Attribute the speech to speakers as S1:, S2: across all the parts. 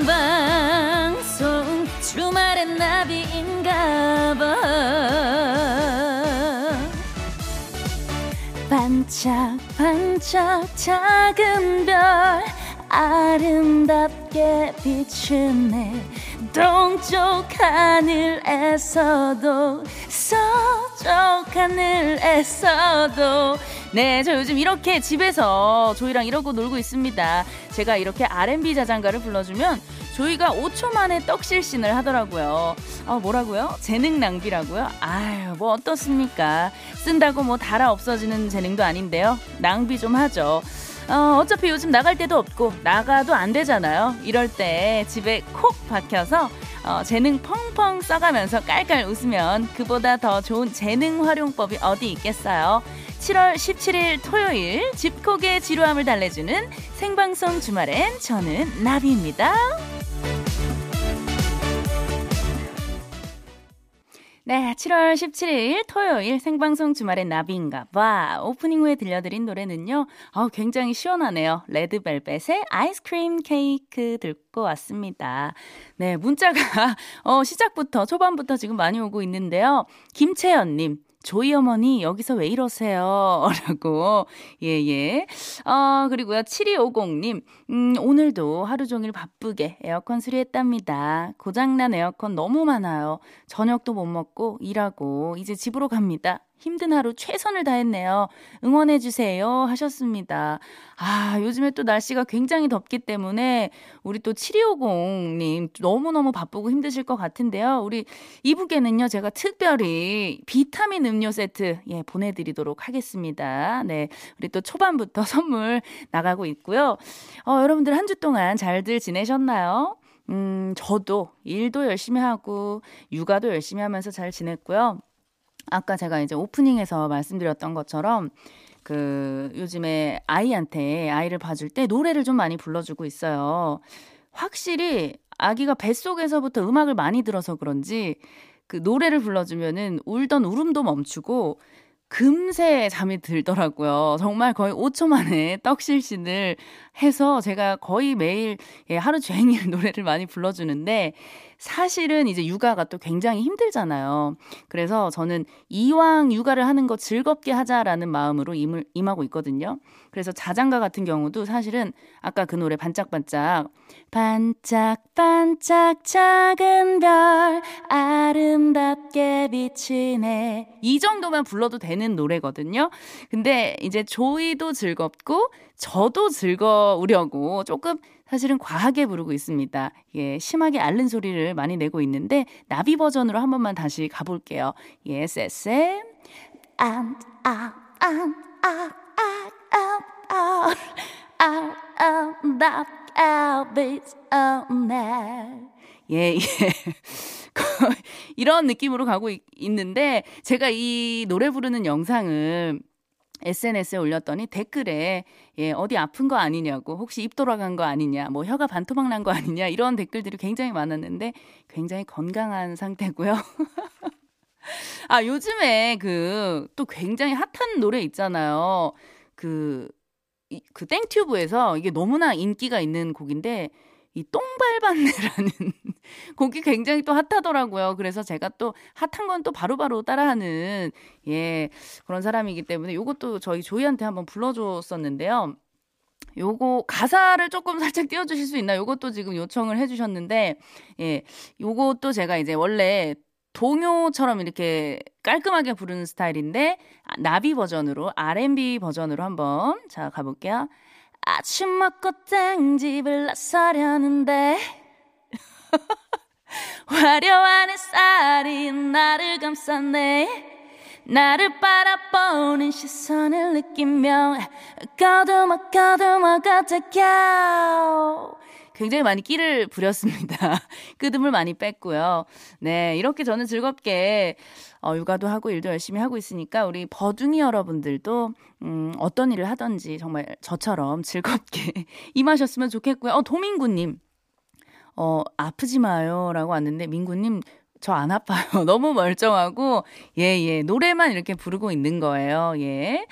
S1: 생방송 주말엔 나비인가봐. 반짝반짝 작은 별 아름답게 비추네. 동쪽 하늘에서도 서쪽 하늘에서도 네, 저 요즘 이렇게 집에서 조이랑 이러고 놀고 있습니다. 제가 이렇게 R&B 자장가를 불러주면 조이가 5초 만에 떡실신을 하더라고요. 아, 뭐라고요? 재능 낭비라고요? 아유, 뭐 어떻습니까? 쓴다고 뭐 달아 없어지는 재능도 아닌데요. 낭비 좀 하죠. 어, 어차피 요즘 나갈 데도 없고 나가도 안 되잖아요. 이럴 때 집에 콕 박혀서 어, 재능 펑펑 써가면서 깔깔 웃으면 그보다 더 좋은 재능 활용법이 어디 있겠어요. 7월 17일 토요일 집콕의 지루함을 달래주는 생방송 주말엔 저는 나비입니다. 네, 7월 17일 토요일 생방송 주말엔 나비인가 봐. 오프닝 후에 들려드린 노래는요. 어, 굉장히 시원하네요. 레드벨벳의 아이스크림 케이크 듣고 왔습니다. 네, 문자가 어, 시작부터 초반부터 지금 많이 오고 있는데요. 김채연 님. 조이 어머니 여기서 왜 이러세요? 라고 예 예. 어 그리고요 7250님 음 오늘도 하루 종일 바쁘게 에어컨 수리했답니다. 고장난 에어컨 너무 많아요. 저녁도 못 먹고 일하고 이제 집으로 갑니다. 힘든 하루 최선을 다했네요. 응원해주세요. 하셨습니다. 아, 요즘에 또 날씨가 굉장히 덥기 때문에 우리 또 7250님 너무너무 바쁘고 힘드실 것 같은데요. 우리 이북에는요, 제가 특별히 비타민 음료 세트, 예, 보내드리도록 하겠습니다. 네. 우리 또 초반부터 선물 나가고 있고요. 어, 여러분들 한 주 동안 잘들 지내셨나요? 음, 저도 일도 열심히 하고, 육아도 열심히 하면서 잘 지냈고요. 아까 제가 이제 오프닝에서 말씀드렸던 것처럼 그 요즘에 아이한테 아이를 봐줄 때 노래를 좀 많이 불러주고 있어요. 확실히 아기가 뱃속에서부터 음악을 많이 들어서 그런지 그 노래를 불러주면은 울던 울음도 멈추고 금세 잠이 들더라고요. 정말 거의 5초 만에 떡실신을 해서 제가 거의 매일 예, 하루 종일 노래를 많이 불러주는데 사실은 이제 육아가 또 굉장히 힘들잖아요. 그래서 저는 이왕 육아를 하는 거 즐겁게 하자라는 마음으로 임을, 임하고 있거든요. 그래서 자장가 같은 경우도 사실은 아까 그 노래 반짝반짝 반짝반짝 작은 별 아름답게 비치네 이 정도만 불러도 되는 노래거든요. 근데 이제 조이도 즐겁고 저도 즐거우려고 조금 사실은 과하게 부르고 있습니다. 예, 심하게 앓는 소리를 많이 내고 있는데 나비 버전으로 한 번만 다시 가볼게요. 예, 쎄쎄. 안, 아, 안, 아, 아, 아, 아, 아, 아, 나, 아, 비트, 어, 네. 예, 예. 이런 느낌으로 가고 있, 있는데, 제가 이 노래 부르는 영상을 SNS에 올렸더니 댓글에 예, 어디 아픈 거 아니냐고 혹시 입 돌아간 거 아니냐 뭐 혀가 반토막 난 거 아니냐 이런 댓글들이 굉장히 많았는데 굉장히 건강한 상태고요. 아, 요즘에 그 또 굉장히 핫한 노래 있잖아요. 그, 그 땡튜브에서 이게 너무나 인기가 있는 곡인데 이 똥발반네라는 곡이 굉장히 또 핫하더라고요. 그래서 제가 또 핫한 건 또 바로바로 따라하는 예 그런 사람이기 때문에 요것도 저희 조이한테 한번 불러줬었는데요. 요거 가사를 조금 살짝 띄워주실 수 있나요? 요것도 지금 요청을 해주셨는데 예 요것도 제가 이제 원래 동요처럼 이렇게 깔끔하게 부르는 스타일인데 나비 버전으로 R&B 버전으로 한번 자 가볼게요. 아침 먹고 땡집을 나서려는데 화려한 햇살이 나를 감싸네 나를 바라보는 시선을 느끼며 거두마 거두마 같아겨 굉장히 많이 끼를 부렸습니다. 끄듬을 많이 뺐고요. 네, 이렇게 저는 즐겁게 어, 육아도 하고 일도 열심히 하고 있으니까 우리 버둥이 여러분들도 음, 어떤 일을 하든지 정말 저처럼 즐겁게 임하셨으면 좋겠고요. 어, 도민구님. 어, 아프지 마요. 라고 왔는데, 민구님, 저 안 아파요. 너무 멀쩡하고, 예, 예. 노래만 이렇게 부르고 있는 거예요. 예.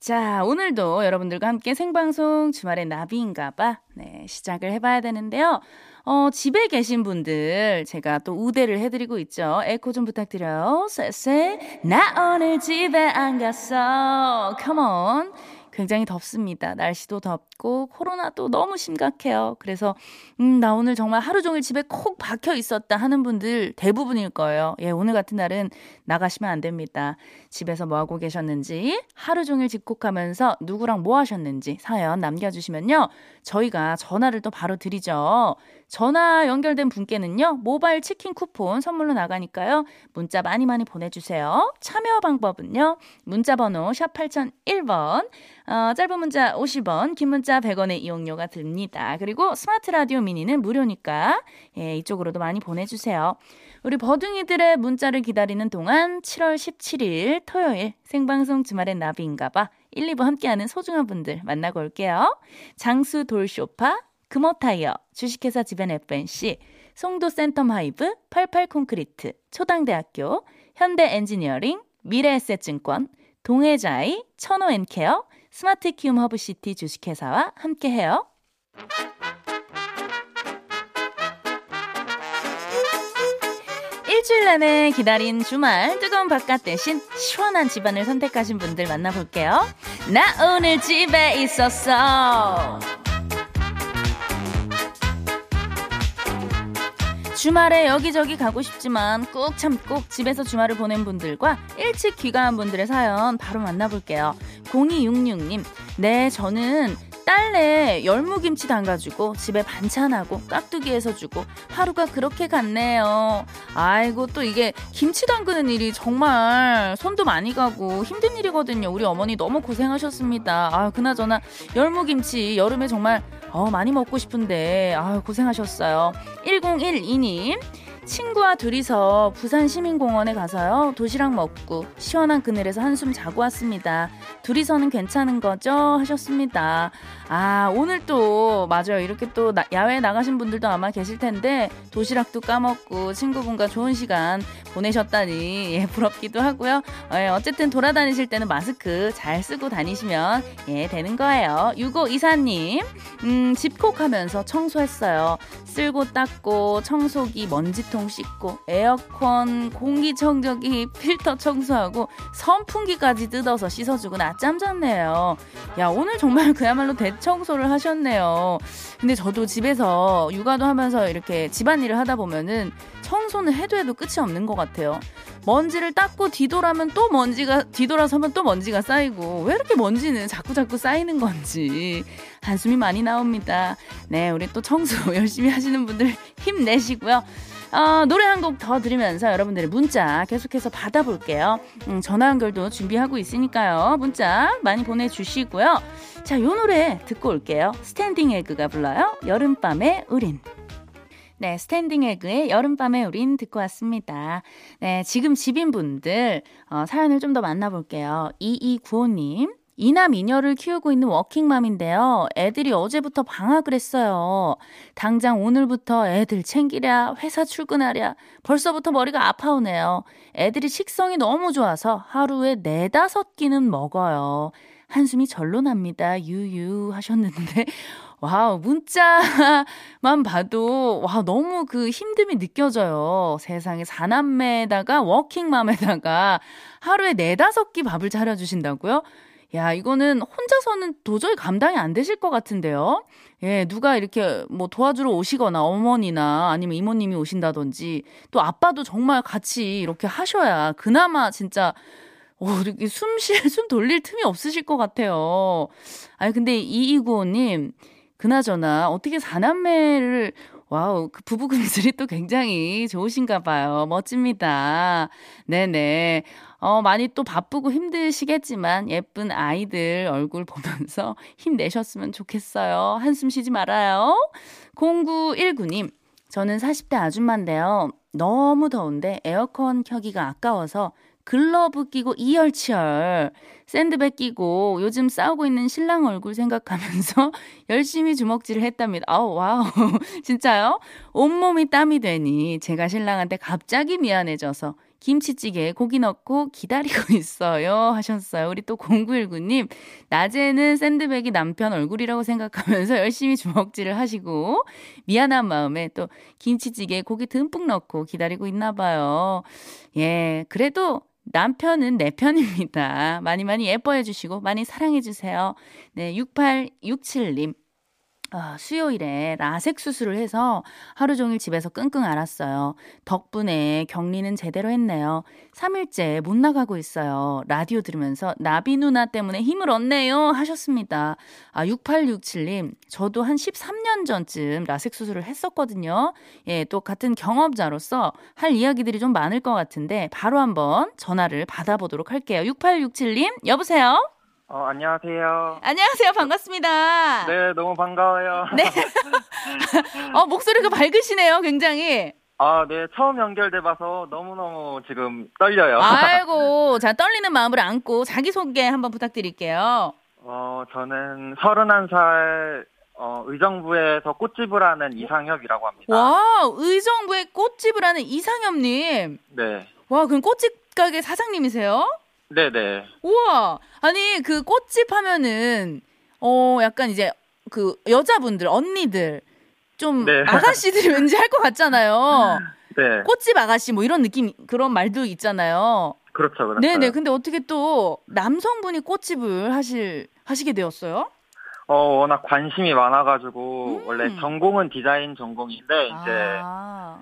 S1: 자, 오늘도 여러분들과 함께 생방송 주말의 나비인가봐. 네, 시작을 해봐야 되는데요. 어, 집에 계신 분들 제가 또 우대를 해드리고 있죠. 에코 좀 부탁드려요. 쎄쎄. 나 오늘 집에 안 갔어. On. 굉장히 덥습니다. 날씨도 덥 고 코로나도 너무 심각해요. 그래서 음, 나 오늘 정말 하루 종일 집에 콕 박혀 있었다 하는 분들 대부분일 거예요. 예, 오늘 같은 날은 나가시면 안 됩니다. 집에서 뭐 하고 계셨는지, 하루 종일 집콕하면서 누구랑 뭐 하셨는지 사연 남겨 주시면요. 저희가 전화를 또 바로 드리죠. 전화 연결된 분께는요, 모바일 치킨 쿠폰 선물로 나가니까요. 문자 많이 많이 보내주세요. 참여 방법은요, 문자 번호 샵 8001번, 어, 짧은 문자 50원, 긴 문자 100원의 이용료가 듭니다. 그리고 스마트 라디오 미니는 무료니까, 예, 이쪽으로도 많이 보내주세요. 우리 버둥이들의 문자를 기다리는 동안 7월 17일 토요일 생방송 주말엔 나비인가봐 1, 2부 함께하는 소중한 분들 만나고 올게요. 장수 돌소파, 금호타이어, 주식회사 지벤 FNC, 송도 센텀 하이브, 88콘크리트, 초당대학교, 현대엔지니어링, 미래에셋증권, 동해자이, 천호앤케어, 스마트 키움 허브시티 주식회사와 함께해요. 일주일 내내 기다린 주말 뜨거운 바깥 대신 시원한 집안을 선택하신 분들 만나볼게요. 나 오늘 집에 있었어. 주말에 여기저기 가고 싶지만 꾹 참고 집에서 주말을 보낸 분들과 일찍 귀가한 분들의 사연 바로 만나볼게요. 0266님, 네, 저는 딸내 열무김치 담가주고 집에 반찬하고 깍두기 해서 주고 하루가 그렇게 갔네요. 아이고 또 이게 김치 담그는 일이 정말 손도 많이 가고 힘든 일이거든요. 우리 어머니 너무 고생하셨습니다. 아 그나저나 열무김치 여름에 정말 어, 많이 먹고 싶은데 아 고생하셨어요. 1012님 친구와 둘이서 부산 시민공원에 가서요. 도시락 먹고 시원한 그늘에서 한숨 자고 왔습니다. 둘이서는 괜찮은 거죠? 하셨습니다. 아, 오늘 또, 맞아요. 이렇게 또 나, 야외에 나가신 분들도 아마 계실 텐데, 도시락도 까먹고 친구분과 좋은 시간 보내셨다니, 예, 부럽기도 하고요. 예, 어쨌든 돌아다니실 때는 마스크 잘 쓰고 다니시면, 예, 되는 거예요. 6524님, 음, 집콕 하면서 청소했어요. 쓸고 닦고, 청소기, 먼지통 씻고, 에어컨, 공기청정기, 필터 청소하고, 선풍기까지 뜯어서 씻어주고 낮잠 잤네요. 야, 오늘 정말 그야말로 대 청소를 하셨네요. 근데 저도 집에서 육아도 하면서 이렇게 집안일을 하다 보면은 청소는 해도 해도 끝이 없는 것 같아요. 먼지를 닦고 뒤돌아면 또 먼지가 뒤돌아서면 또 먼지가 쌓이고 왜 이렇게 먼지는 자꾸 자꾸 쌓이는 건지 한숨이 많이 나옵니다. 네, 우리 또 청소 열심히 하시는 분들 힘내시고요. 어, 노래 한 곡 더 들으면서 여러분들의 문자 계속해서 받아볼게요. 음, 전화 연결도 준비하고 있으니까요. 문자 많이 보내주시고요. 자, 요 노래 듣고 올게요. 스탠딩 에그가 불러요. 여름밤의 우린. 네, 스탠딩 에그의 여름밤의 우린 듣고 왔습니다. 네, 지금 집인 분들, 어, 사연을 좀 더 만나볼게요. 2295님. 이남 이녀를 키우고 있는 워킹맘인데요. 애들이 어제부터 방학을 했어요. 당장 오늘부터 애들 챙기랴, 회사 출근하랴. 벌써부터 머리가 아파오네요. 애들이 식성이 너무 좋아서 하루에 네다섯 끼는 먹어요. 한숨이 절로 납니다. 유유 하셨는데. wow, 문자만 봐도, 와, 너무 그 힘듦이 느껴져요. 세상에 사남매에다가 워킹맘에다가 하루에 네다섯 끼 밥을 차려주신다고요? 야, 이거는 혼자서는 도저히 감당이 안 되실 것 같은데요? 예, 누가 이렇게 뭐 도와주러 오시거나 어머니나 아니면 이모님이 오신다든지 또 아빠도 정말 같이 이렇게 하셔야 그나마 진짜 오, 이렇게 숨 쉴, 숨 돌릴 틈이 없으실 것 같아요. 아니, 근데 이이구오님, 그나저나 어떻게 사남매를 wow, 그 부부 금슬이 또 굉장히 좋으신가 봐요. 멋집니다. 네네. 어, 많이 또 바쁘고 힘드시겠지만 예쁜 아이들 얼굴 보면서 힘내셨으면 좋겠어요. 한숨 쉬지 말아요. 0919님, 저는 40대 아줌마인데요. 너무 더운데 에어컨 켜기가 아까워서 글러브 끼고 이열치열 샌드백 끼고 요즘 싸우고 있는 신랑 얼굴 생각하면서 열심히 주먹질을 했답니다. 아우 wow 진짜요? 온몸이 땀이 되니 제가 신랑한테 갑자기 미안해져서 김치찌개에 고기 넣고 기다리고 있어요. 하셨어요. 우리 또 0919님, 낮에는 샌드백이 남편 얼굴이라고 생각하면서 열심히 주먹질을 하시고, 미안한 마음에 또 김치찌개에 고기 듬뿍 넣고 기다리고 있나 봐요. 예, 그래도 남편은 내 편입니다. 많이 많이 예뻐해 주시고, 많이 사랑해 주세요. 네, 6867님. 아, 수요일에 라섹 수술을 해서 하루 종일 집에서 끙끙 앓았어요. 덕분에 격리는 제대로 했네요. 3일째 못 나가고 있어요. 라디오 들으면서 나비 누나 때문에 힘을 얻네요. 하셨습니다. 아, 6867님, 저도 한 13년 전쯤 라섹 수술을 했었거든요. 예, 또 같은 경험자로서 할 이야기들이 좀 많을 것 같은데 바로 한번 전화를 받아보도록 할게요. 6867님, 여보세요?
S2: 어, 안녕하세요.
S1: 안녕하세요. 반갑습니다.
S2: 네, 너무 반가워요.
S1: 네. 어, 목소리가 밝으시네요, 굉장히.
S2: 아, 네, 처음 연결돼 봐서 너무너무 지금 떨려요.
S1: 아이고, 자, 떨리는 마음을 안고 자기소개 한번 부탁드릴게요.
S2: 어, 저는 31살, 어, 의정부에서 꽃집을 하는 이상혁이라고 합니다.
S1: 와, 의정부에 꽃집을 하는 이상엽님.
S2: 네.
S1: 와, 그럼 꽃집 가게 사장님이세요?
S2: 네네.
S1: 우와! 아니, 그 꽃집 하면은, 어, 약간 이제, 그, 여자분들, 언니들, 좀,
S2: 네.
S1: 아가씨들이 왠지 할 것 같잖아요.
S2: 네.
S1: 꽃집 아가씨, 뭐 이런 느낌, 그런 말도 있잖아요.
S2: 그렇죠, 그렇죠.
S1: 네네. 근데 어떻게 또, 남성분이 꽃집을 하실, 하시게 되었어요?
S2: 어, 워낙 관심이 많아가지고,
S1: 음.
S2: 원래 전공은 디자인 전공인데, 이제
S1: 아.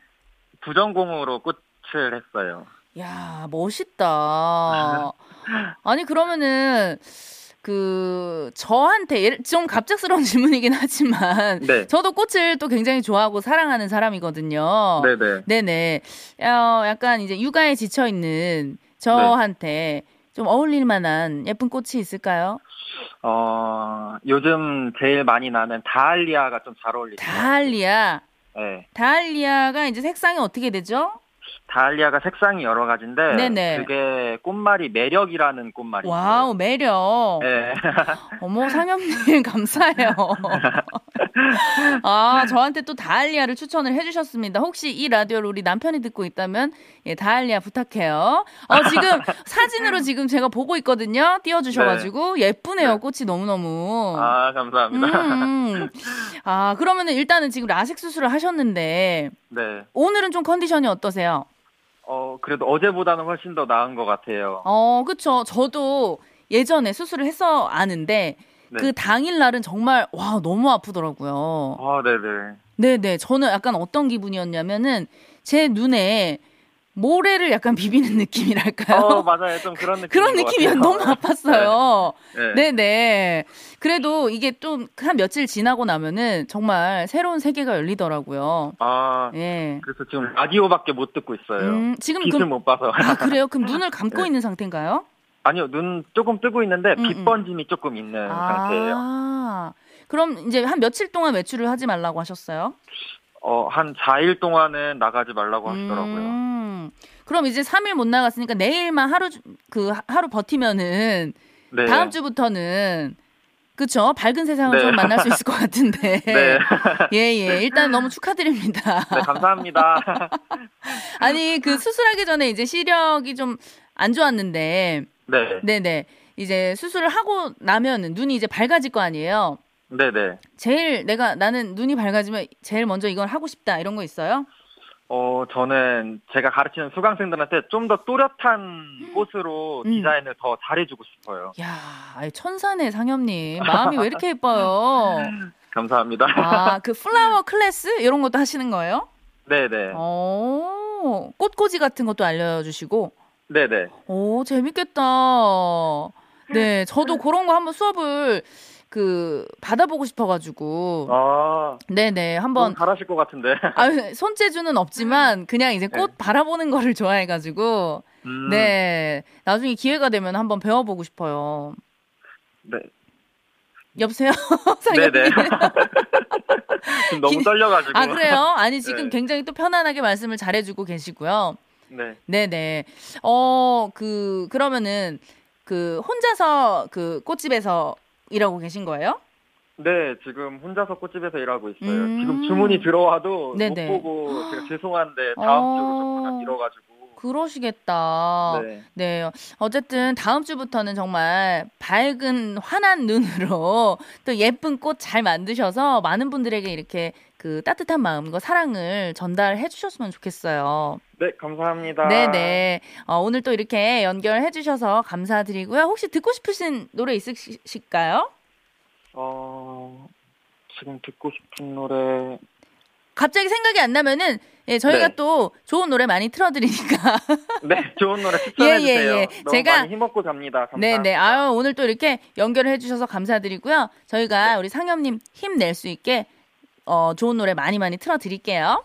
S2: 부전공으로 꽃을 했어요.
S1: 야, 멋있다. 아니, 그러면은, 그, 저한테, 좀 갑작스러운 질문이긴 하지만,
S2: 네.
S1: 저도 꽃을 또 굉장히 좋아하고 사랑하는 사람이거든요.
S2: 네네.
S1: 네네. 어, 약간 이제 육아에 지쳐 있는 저한테 좀 어울릴 만한 예쁜 꽃이 있을까요?
S2: 어, 요즘 제일 많이 나는 다알리아가 좀 잘 어울리죠.
S1: 다알리아.
S2: 네.
S1: 다알리아가 이제 색상이 어떻게 되죠?
S2: 다알리아가 색상이 여러 가지인데
S1: 네네.
S2: 그게 꽃말이 매력이라는 꽃말이에요.
S1: wow, 매력.
S2: 네.
S1: 어머, 상엽님, 감사해요. 아, 저한테 또 다알리아를 추천을 해주셨습니다. 혹시 이 라디오를 우리 남편이 듣고 있다면, 예, 다알리아 부탁해요. 어, 지금 사진으로 지금 제가 보고 있거든요. 띄워주셔가지고. 예쁘네요,
S2: 네.
S1: 꽃이 너무 너무.
S2: 아 감사합니다.
S1: 음, 음. 아, 그러면은 일단은 지금 라섹 수술을 하셨는데,
S2: 네.
S1: 오늘은 좀 컨디션이 어떠세요?
S2: 어 그래도 어제보다는 훨씬 더 나은 것 같아요.
S1: 어, 그쵸. 저도 예전에 수술을 했어 아는데,
S2: 네.
S1: 그 당일날은 정말, 와, 너무 아프더라고요.
S2: 아 네네.
S1: 네네. 저는 약간 어떤 기분이었냐면은, 제 눈에 모래를 약간 비비는 느낌이랄까요?
S2: 어 맞아요. 좀 그런 느낌.
S1: 그런 느낌이 너무 아팠어요.
S2: 네.
S1: 네네. 그래도 이게 좀 한 며칠 지나고 나면은 정말 새로운 세계가 열리더라고요.
S2: 아
S1: 예.
S2: 그래서 지금 라디오밖에 못 듣고 있어요.
S1: 음, 지금
S2: 빛을
S1: 그럼,
S2: 못 봐서.
S1: 아, 그래요? 그럼 눈을 감고
S2: 네.
S1: 있는 상태인가요?
S2: 아니요 눈 조금 뜨고 있는데
S1: 음,
S2: 빛
S1: 음.
S2: 번짐이 조금 있는 상태예요.
S1: 아, 그럼 이제 한 며칠 동안 외출을 하지 말라고 하셨어요?
S2: 어 한 4일 동안은 나가지 말라고 하시더라고요.
S1: 음, 그럼 이제 3일 못 나갔으니까 내일만 하루 주- 그 하- 하루 버티면은
S2: 네.
S1: 다음 주부터는 그쵸 밝은 세상을
S2: 네.
S1: 좀 만날 수 있을 것 같은데
S2: 네.
S1: 예 예 일단 너무 축하드립니다.
S2: 네 감사합니다.
S1: 아니 그 수술하기 전에 이제 시력이 좀 안 좋았는데
S2: 네.
S1: 네 네 이제 수술을 하고 나면은 눈이 이제 밝아질 거 아니에요.
S2: 네네.
S1: 제일 내가 나는 눈이 밝아지면 제일 먼저 이걸 하고 싶다 이런 거 있어요?
S2: 어, 저는 제가 가르치는 수강생들한테 좀 더 또렷한 꽃으로
S1: 음.
S2: 디자인을 더 잘해주고 싶어요.
S1: 야, 아이, 천사네 상엽님 마음이 왜 이렇게 예뻐요?
S2: 감사합니다.
S1: 아, 그 플라워 클래스 이런 것도 하시는 거예요?
S2: 네네.
S1: 오, 꽃꽂이 같은 것도 알려주시고,
S2: 네네.
S1: 오, 재밌겠다. 네, 저도 그런 거 한번 수업을 그 받아보고 싶어가지고,
S2: 아,
S1: 네네, 한번.
S2: 잘하실 것 같은데.
S1: 아, 손재주는 없지만 그냥 이제 꽃
S2: 네.
S1: 바라보는 거를 좋아해가지고,
S2: 음,
S1: 네, 나중에 기회가 되면 한번 배워보고 싶어요.
S2: 네.
S1: 여보세요,
S2: 네네. 지금 너무 떨려가지고.
S1: 아 그래요? 아니 지금
S2: 네.
S1: 굉장히 또 편안하게 말씀을 잘해주고 계시고요.
S2: 네.
S1: 네네. 어, 그, 그러면은, 그, 혼자서 그 꽃집에서 일하고 계신 거예요?
S2: 네, 지금 혼자서 꽃집에서 일하고 있어요.
S1: 음.
S2: 지금 주문이 들어와도
S1: 네네.
S2: 못 보고 제가 죄송한데 다음
S1: 어.
S2: 주로 조금 미뤄가지고.
S1: 그러시겠다. 네. 네. 어쨌든 다음 주부터는 정말 밝은 환한 눈으로 또 예쁜 꽃 잘 만드셔서 많은 분들에게 이렇게 그 따뜻한 마음과 사랑을 전달해 주셨으면 좋겠어요.
S2: 네, 감사합니다.
S1: 네네. 어, 오늘 또 이렇게 연결해 주셔서 감사드리고요. 혹시 듣고 싶으신 노래 있으실까요?
S2: 어, 지금 듣고 싶은 노래.
S1: 갑자기 생각이 안 나면은 예, 저희가 네. 또 좋은 노래 많이 틀어드리니까.
S2: 네, 좋은 노래 추천해 주세요. 예, 예, 예. 제가 힘먹고 잡니다. 감사합니다.
S1: 네, 네. 아유, 오늘 또 이렇게 연결을 해주셔서 감사드리고요. 저희가 네. 우리 상엽님 힘낼 수 있게 어, 좋은 노래 많이 많이 틀어드릴게요.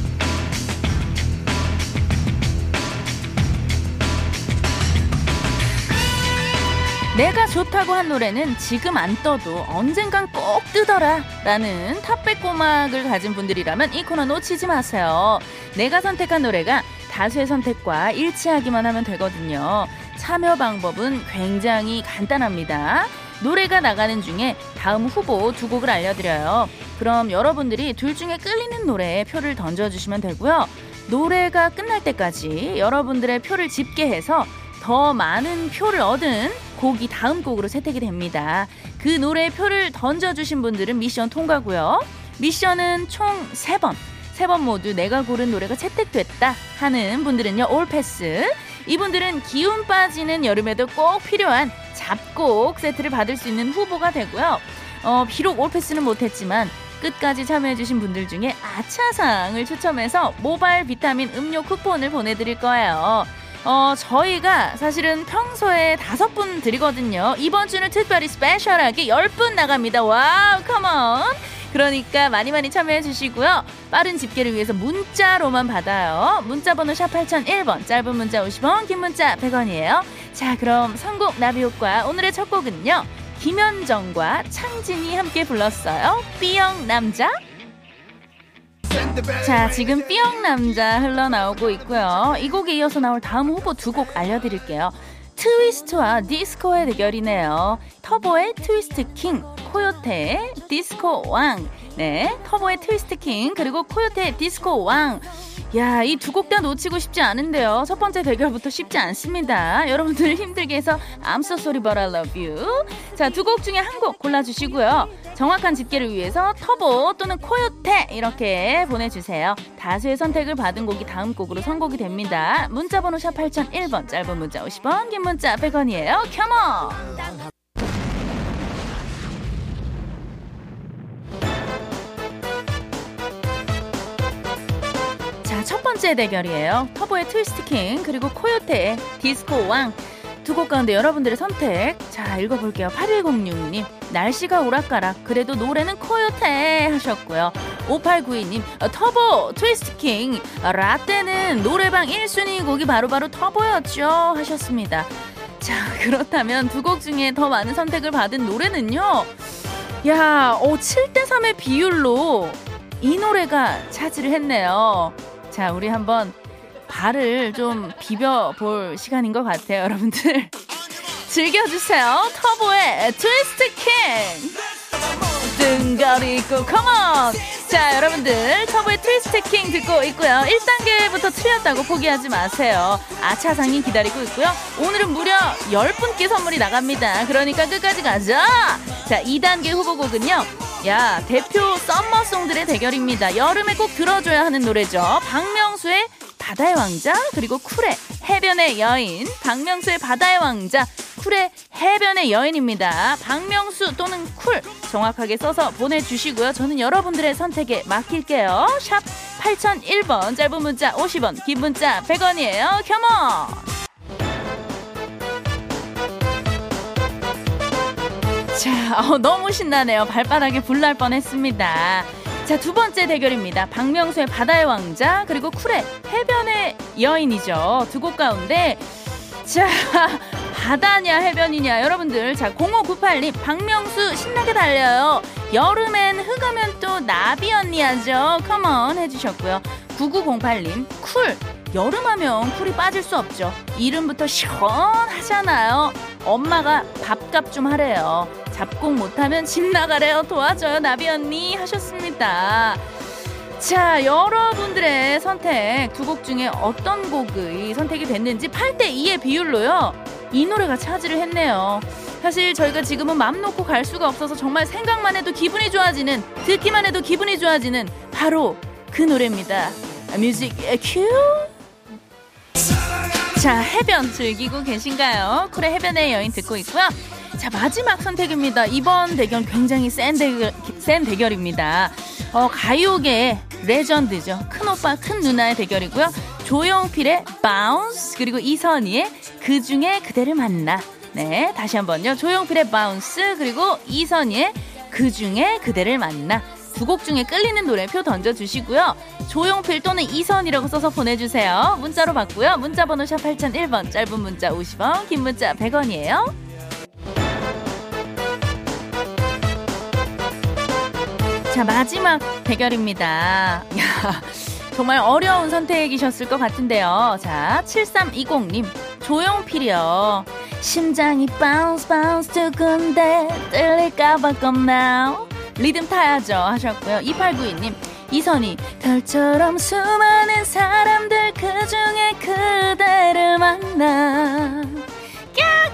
S1: 내가 좋다고 한 노래는 지금 안 떠도 언젠간 꼭 뜨더라 라는 탑백 고막을 가진 분들이라면 이 코너 놓치지 마세요. 내가 선택한 노래가 다수의 선택과 일치하기만 하면 되거든요. 참여 방법은 굉장히 간단합니다. 노래가 나가는 중에 다음 후보 두 곡을 알려드려요. 그럼 여러분들이 둘 중에 끌리는 노래에 표를 던져주시면 되고요. 노래가 끝날 때까지 여러분들의 표를 집계해서 더 많은 표를 얻은 곡이 다음 곡으로 채택이 됩니다. 그 노래에 표를 던져주신 분들은 미션 통과고요. 미션은 총 3번. 3번 모두 내가 고른 노래가 채택됐다 하는 분들은요, 올패스. 이분들은 기운 빠지는 여름에도 꼭 필요한 잡곡 세트를 받을 수 있는 후보가 되고요. 어, 비록 all pass는 못했지만 끝까지 참여해주신 분들 중에 아차상을 추첨해서 모바일 비타민 음료 쿠폰을 보내드릴 거예요. 어, 저희가 사실은 평소에 다섯 분 드리거든요. 이번 주는 특별히 special하게 열 분 나갑니다. wow, come on! 그러니까 많이 많이 참여해 주시고요. 빠른 집계를 위해서 문자로만 받아요. 문자 번호 샵 8001번, 짧은 문자 50원, 긴 문자 100원이에요. 자, 그럼 선곡 나비 효과 오늘의 첫 곡은요. 김현정과 창진이 함께 불렀어요. B형 남자. 자, 지금 B형 남자 흘러나오고 있고요. 이 곡에 이어서 나올 다음 후보 두 곡 알려드릴게요. 트위스트와 디스코의 대결이네요. 터보의 트위스트 킹, 코요태의 디스코 왕. 네, 터보의 트위스트 킹, 그리고 코요태의 디스코 왕. 야, 이 두 곡 다 놓치고 싶지 않은데요. 첫 번째 대결부터 쉽지 않습니다. 여러분들 힘들게 해서 I'm so sorry but I love you. 자, 두 곡 중에 한 곡 골라주시고요. 정확한 집계를 위해서 터보 또는 코요태 이렇게 보내주세요. 다수의 선택을 받은 곡이 다음 곡으로 선곡이 됩니다. 문자번호 샵 8001번, 짧은 문자 50원, 긴 문자 100원이에요. Come on! 첫 번째 대결이에요. 터보의 트위스트 킹, 그리고 코요태의 디스코 왕. 두 곡 가운데 여러분들의 선택. 자, 읽어볼게요. 8106님. 날씨가 오락가락. 그래도 노래는 코요태 하셨고요. 5892님. 어, 터보 트위스트 킹. 라떼는 노래방 1순위 곡이 바로바로 바로 터보였죠. 하셨습니다. 자, 그렇다면 두 곡 중에 더 많은 선택을 받은 노래는요. 야, 어, 7대3의 비율로 이 노래가 차지를 했네요. 자, 우리 한번 발을 좀 비벼볼 시간인 것 같아요, 여러분들. 즐겨주세요. 터보의 트위스트 킹! 등거리고 come on! 자, 여러분들 터보의 트위스트 킹 듣고 있고요. 1단계부터 틀렸다고 포기하지 마세요. 아차상이 기다리고 있고요. 오늘은 무려 10분께 선물이 나갑니다. 그러니까 끝까지 가자! 자, 2단계 후보곡은요. 야, 대표 summer song들의 대결입니다. 여름에 꼭 들어줘야 하는 노래죠. 박명수의 바다의 왕자, 그리고 쿨의 해변의 여인. 박명수의 바다의 왕자, 쿨의 해변의 여인입니다. 박명수 또는 쿨 정확하게 써서 보내주시고요. 저는 여러분들의 선택에 맡길게요. 샵 8001번, 짧은 문자 50원, 긴 문자 100원이에요. Come on! 자, 어, 너무 신나네요. 발바닥에 불 날 뻔했습니다. 자, 자, 두 번째 대결입니다. 박명수의 바다의 왕자, 그리고 쿨의 해변의 여인이죠. 두 곡 가운데, 자, 바다냐 해변이냐 여러분들 자 0598님 박명수 신나게 달려요 여름엔 흥하면 또 나비 언니 하죠 come on 해주셨고요 9908님 쿨 여름하면 쿨이 빠질 수 없죠 이름부터 시원하잖아요 엄마가 밥값 좀 하래요 잡곡 못하면 집 나가래요 도와줘요 나비 언니 하셨습니다 자, 여러분들의 선택 두 곡 중에 어떤 곡이 선택이 됐는지 8대2의 비율로요. 이 노래가 차지를 했네요. 사실 저희가 지금은 맘 놓고 갈 수가 없어서 정말 생각만 해도 기분이 좋아지는, 듣기만 해도 기분이 좋아지는 바로 그 노래입니다. Music cue! 자, 해변 즐기고 계신가요? 쿨의 해변의 여인 듣고 있고요. 자, 마지막 선택입니다. 이번 대결 굉장히 센 대결, 센 대결입니다. 어, 가요계 레전드죠. 큰 오빠, 큰 누나의 대결이고요. 조용필의 바운스, 그리고 이선희의 그 중에 그대를 만나. 네, 다시 한번요. 조용필의 바운스, 그리고 이선희의 그 중에 그대를 만나. 두곡 중에 끌리는 노래표 던져주시고요. 조용필 또는 이선이라고 써서 보내주세요. 문자로 받고요. 문자번호 샵 8001번, 짧은 문자 50원, 긴 문자 100원이에요. 자, 마지막 대결입니다. 정말 어려운 선택이셨을 것 같은데요. 자, 7320님. 조용필이요. 심장이 bounce bounce 두근대 들릴까봐 겁나 리듬 타야죠 하셨고요. 2892님. 이선희 별처럼 수많은 사람들 그 중에 그대를 만나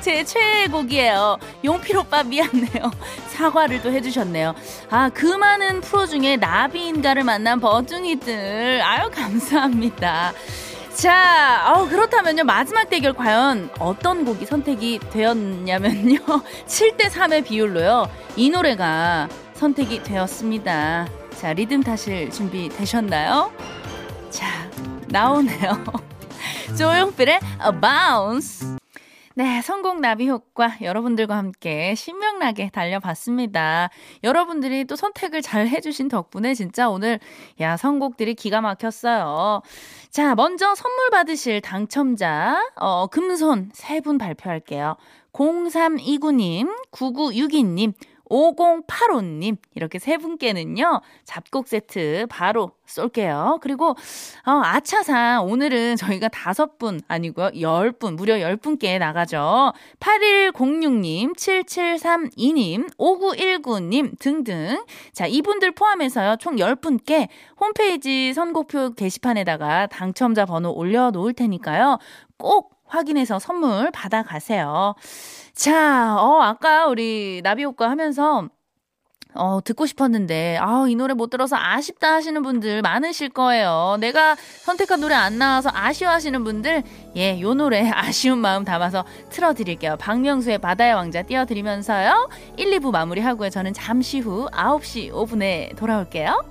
S1: 제 최애곡이에요. 용필 오빠 미안해요. 사과를 또 해주셨네요. 아, 그 많은 프로 중에 나비인가를 만난 버둥이들. 아유, 감사합니다. 자, 어, 그렇다면요. 마지막 대결 과연 어떤 곡이 선택이 되었냐면요. 7대3의 비율로요. 이 노래가 선택이 되었습니다. 자, 리듬 타실 준비 되셨나요? 자, 나오네요. 조용필의 A Bounce. 네, 성공 나비 효과 여러분들과 함께 신명나게 달려봤습니다. 여러분들이 또 선택을 잘 해주신 덕분에 진짜 오늘 야 선곡들이 기가 막혔어요. 자, 먼저 선물 받으실 당첨자 어, 금손 세 분 발표할게요. 0329님, 9962님, 5085님 이렇게 세 분께는요 잡곡 세트 바로 쏠게요. 그리고 어, 아차상 오늘은 저희가 다섯 분 아니고요 열 분 무려 열 분께 나가죠. 8106님, 7732님, 5919님 등등 자 이분들 포함해서요 총 열 분께 홈페이지 선곡표 게시판에다가 당첨자 번호 올려놓을 테니까요 꼭 확인해서 선물 받아가세요. 자, 어, 아까 우리 나비효과 하면서 어, 듣고 싶었는데, 아, 이 노래 못 들어서 아쉽다 하시는 분들 많으실 거예요. 내가 선택한 노래 안 나와서 아쉬워하시는 분들, 예, 요 노래 아쉬운 마음 담아서 틀어드릴게요. 박명수의 바다의 왕자 띄워드리면서요. 1, 2부 마무리하고요. 저는 잠시 후 9시 5분에 돌아올게요.